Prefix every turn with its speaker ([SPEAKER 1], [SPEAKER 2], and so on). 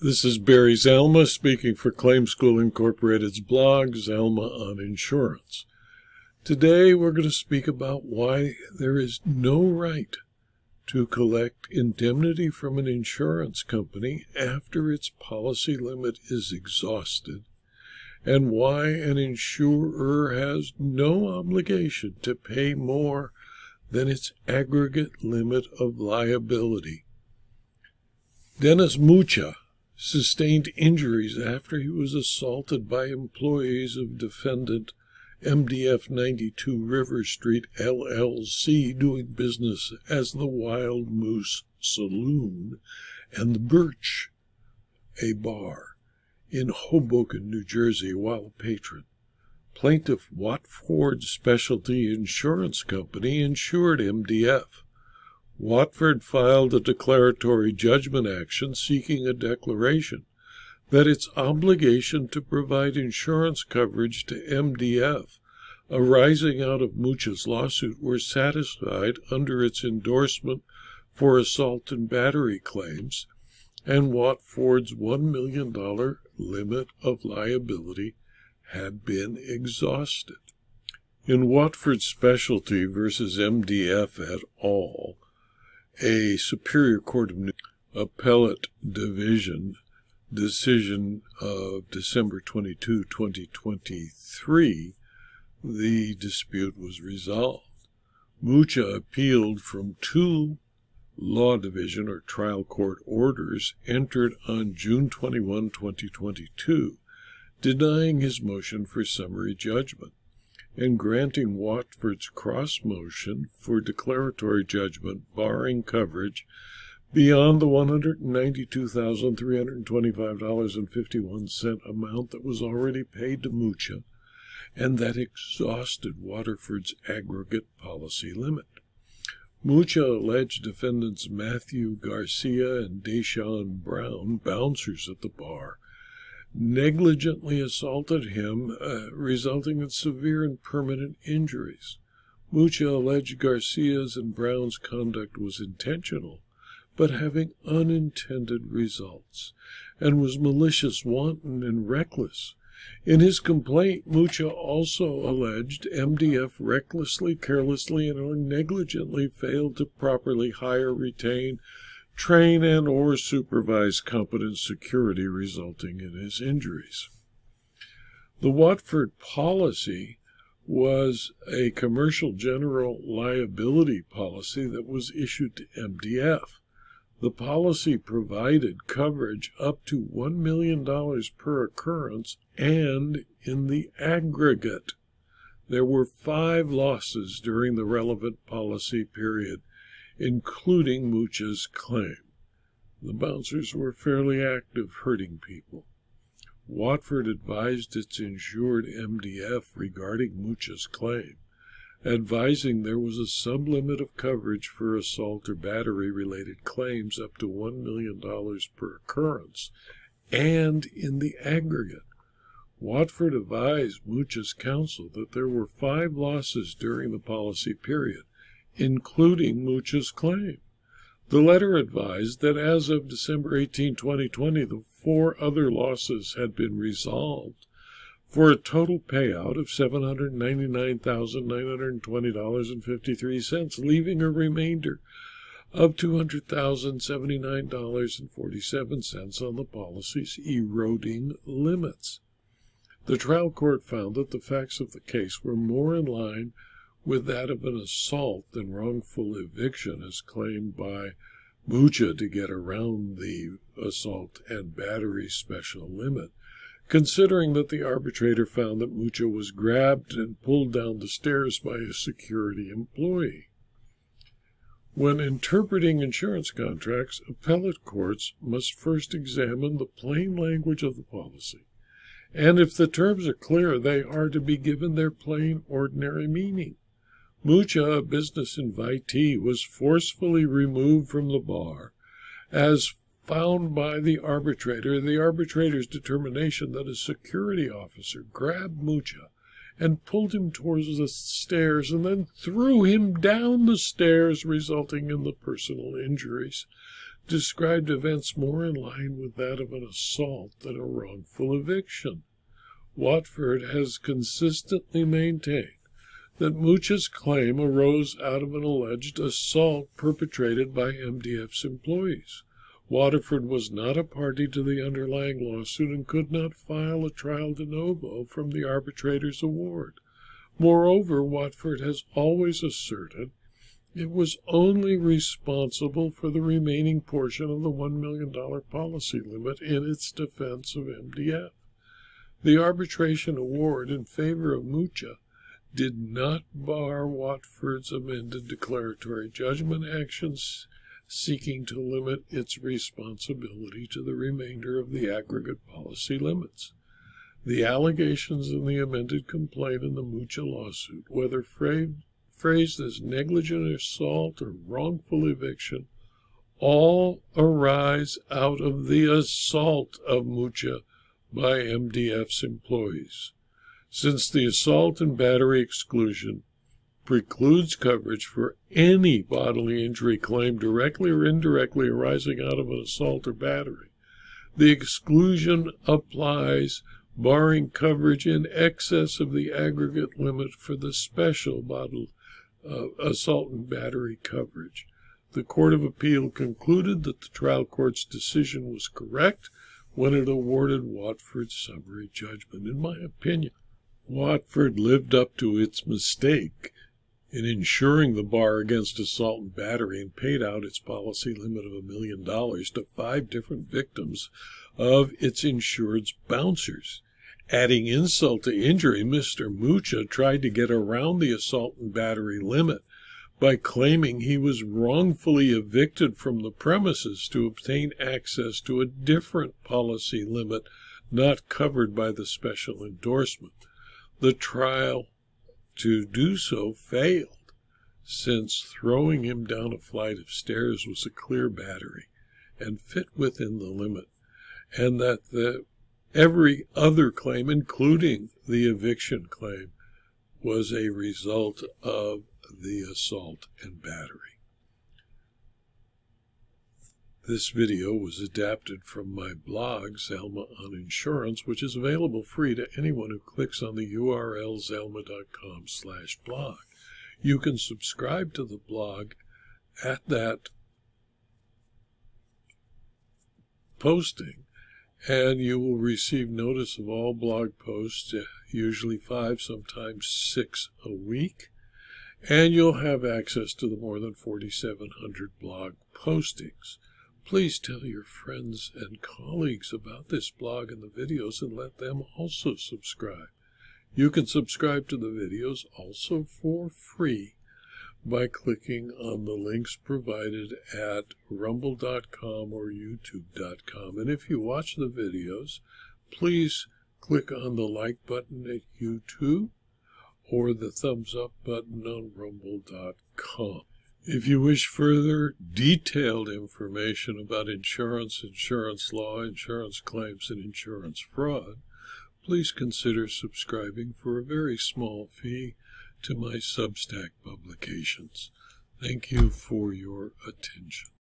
[SPEAKER 1] This is Barry Zalma speaking for ClaimSchool Incorporated's blog, Zalma on Insurance. Today we're going to speak about why there is no right to collect indemnity from an insurance company after its policy limit is exhausted, and why an insurer has no obligation to pay more than its aggregate limit of liability. Denis Mucha sustained injuries after he was assaulted by employees of defendant MDF 92 River Street LLC doing business as the Wild Moose Saloon and the Birch, a bar in Hoboken, New Jersey, while a patron. Plaintiff Watford Specialty Insurance Company insured MDF. Watford filed a declaratory judgment action seeking a declaration that its obligation to provide insurance coverage to MDF arising out of Mucha's lawsuit were satisfied under its endorsement for assault and battery claims, and Watford's $1 million limit of liability had been exhausted. In Watford Specialty versus MDF et al., a Superior Court of New Appellate Division decision of December 22, 2023, the dispute was resolved. Mucha appealed from two law division or trial court orders entered on June 21, 2022, denying his motion for summary judgment and granting Watford's cross motion for declaratory judgment barring coverage beyond the $192,325.51 amount that was already paid to Mucha and that exhausted Waterford's aggregate policy limit. Mucha alleged defendants Matthew Garcia and Deshaun Brown, bouncers at the bar, negligently assaulted him, uh, resulting in severe and permanent injuries. Mucha alleged Garcia's and Brown's conduct was intentional but having unintended results, and was malicious, wanton, and reckless. In his complaint, Mucha also alleged MDF recklessly, carelessly, and negligently failed to properly hire, retain, train, and or supervise competent security, resulting in his injuries. The Watford policy was a commercial general liability policy that was issued to MDF. The policy provided coverage up to $1 million per occurrence and in the aggregate. There were five losses during the relevant policy period, including Mucha's claim. The bouncers were fairly active hurting people. Watford advised its insured MDF regarding Mucha's claim advising there was a sublimit of coverage for assault or battery related claims up to $1 million per occurrence and in the aggregate. Watford advised Mucha's counsel that there were five losses during the policy period, including Mucha's claim. The letter advised that as of December 18, 2020, the four other losses had been resolved for a total payout of $799,920.53, leaving a remainder of $200,079.47 on the policy's eroding limits. The trial court found that the facts of the case were more in line with that of an assault than wrongful eviction as claimed by Mucha to get around the assault and battery special limit considering that the arbitrator found that Mucha was grabbed and pulled down the stairs by a security employee. When interpreting insurance contracts, appellate courts must first examine the plain language of the policy, and if the terms are clear, they are to be given their plain, ordinary meaning. Mucha, a business invitee, was forcefully removed from the bar as found by the arbitrator, the arbitrator's determination that a security officer grabbed Mucha and pulled him towards the stairs and then threw him down the stairs, resulting in the personal injuries described events more in line with that of an assault than a wrongful eviction. Watford has consistently maintained that Mucha's claim arose out of an alleged assault perpetrated by MDF's employees. Waterford was not a party to the underlying lawsuit and could not file a trial de novo from the arbitrator's award. Moreover, Watford has always asserted it was only responsible for the remaining portion of the $1 million policy limit in its defense of MDF. The arbitration award in favor of Mucha did not bar Watford's amended declaratory judgment actions seeking to limit its responsibility to the remainder of the aggregate policy limits. The allegations in the amended complaint in the Mucha lawsuit, whether framed phrased as negligent assault or wrongful eviction all arise out of the assault of Mucha by MDF's employees. Since the assault and battery exclusion precludes coverage for any bodily injury claim directly or indirectly arising out of an assault or battery, the exclusion applies barring coverage in excess of the aggregate limit for the special bodily uh, assault and battery coverage. The Court of Appeal concluded that the trial court's decision was correct when it awarded Watford summary judgment. In my opinion, Watford lived up to its mistake in insuring the bar against assault and battery and paid out its policy limit of a million dollars to five different victims of its insured's bouncers. Adding insult to injury, Mr. Mucha tried to get around the assault and battery limit by claiming he was wrongfully evicted from the premises to obtain access to a different policy limit not covered by the special endorsement. The trial to do so failed, since throwing him down a flight of stairs was a clear battery and fit within the limit, and that the Every other claim, including the eviction claim, was a result of the assault and battery. This video was adapted from my blog, Zalma on Insurance, which is available free to anyone who clicks on the URL zalma.com slash blog. You can subscribe to the blog at that posting and you will receive notice of all blog posts, uh, usually five, sometimes six a week, and you'll have access to the more than 4,700 blog postings. Please tell your friends and colleagues about this blog and the videos and let them also subscribe. You can subscribe to the videos also for free by clicking on the links provided at rumble.com or youtube.com. And if you watch the videos, please click on the like button at YouTube or the thumbs up button on rumble.com. If you wish further detailed information about insurance, insurance law, insurance claims, and insurance fraud, please consider subscribing for a very small fee to my Substack publications. Thank you for your attention.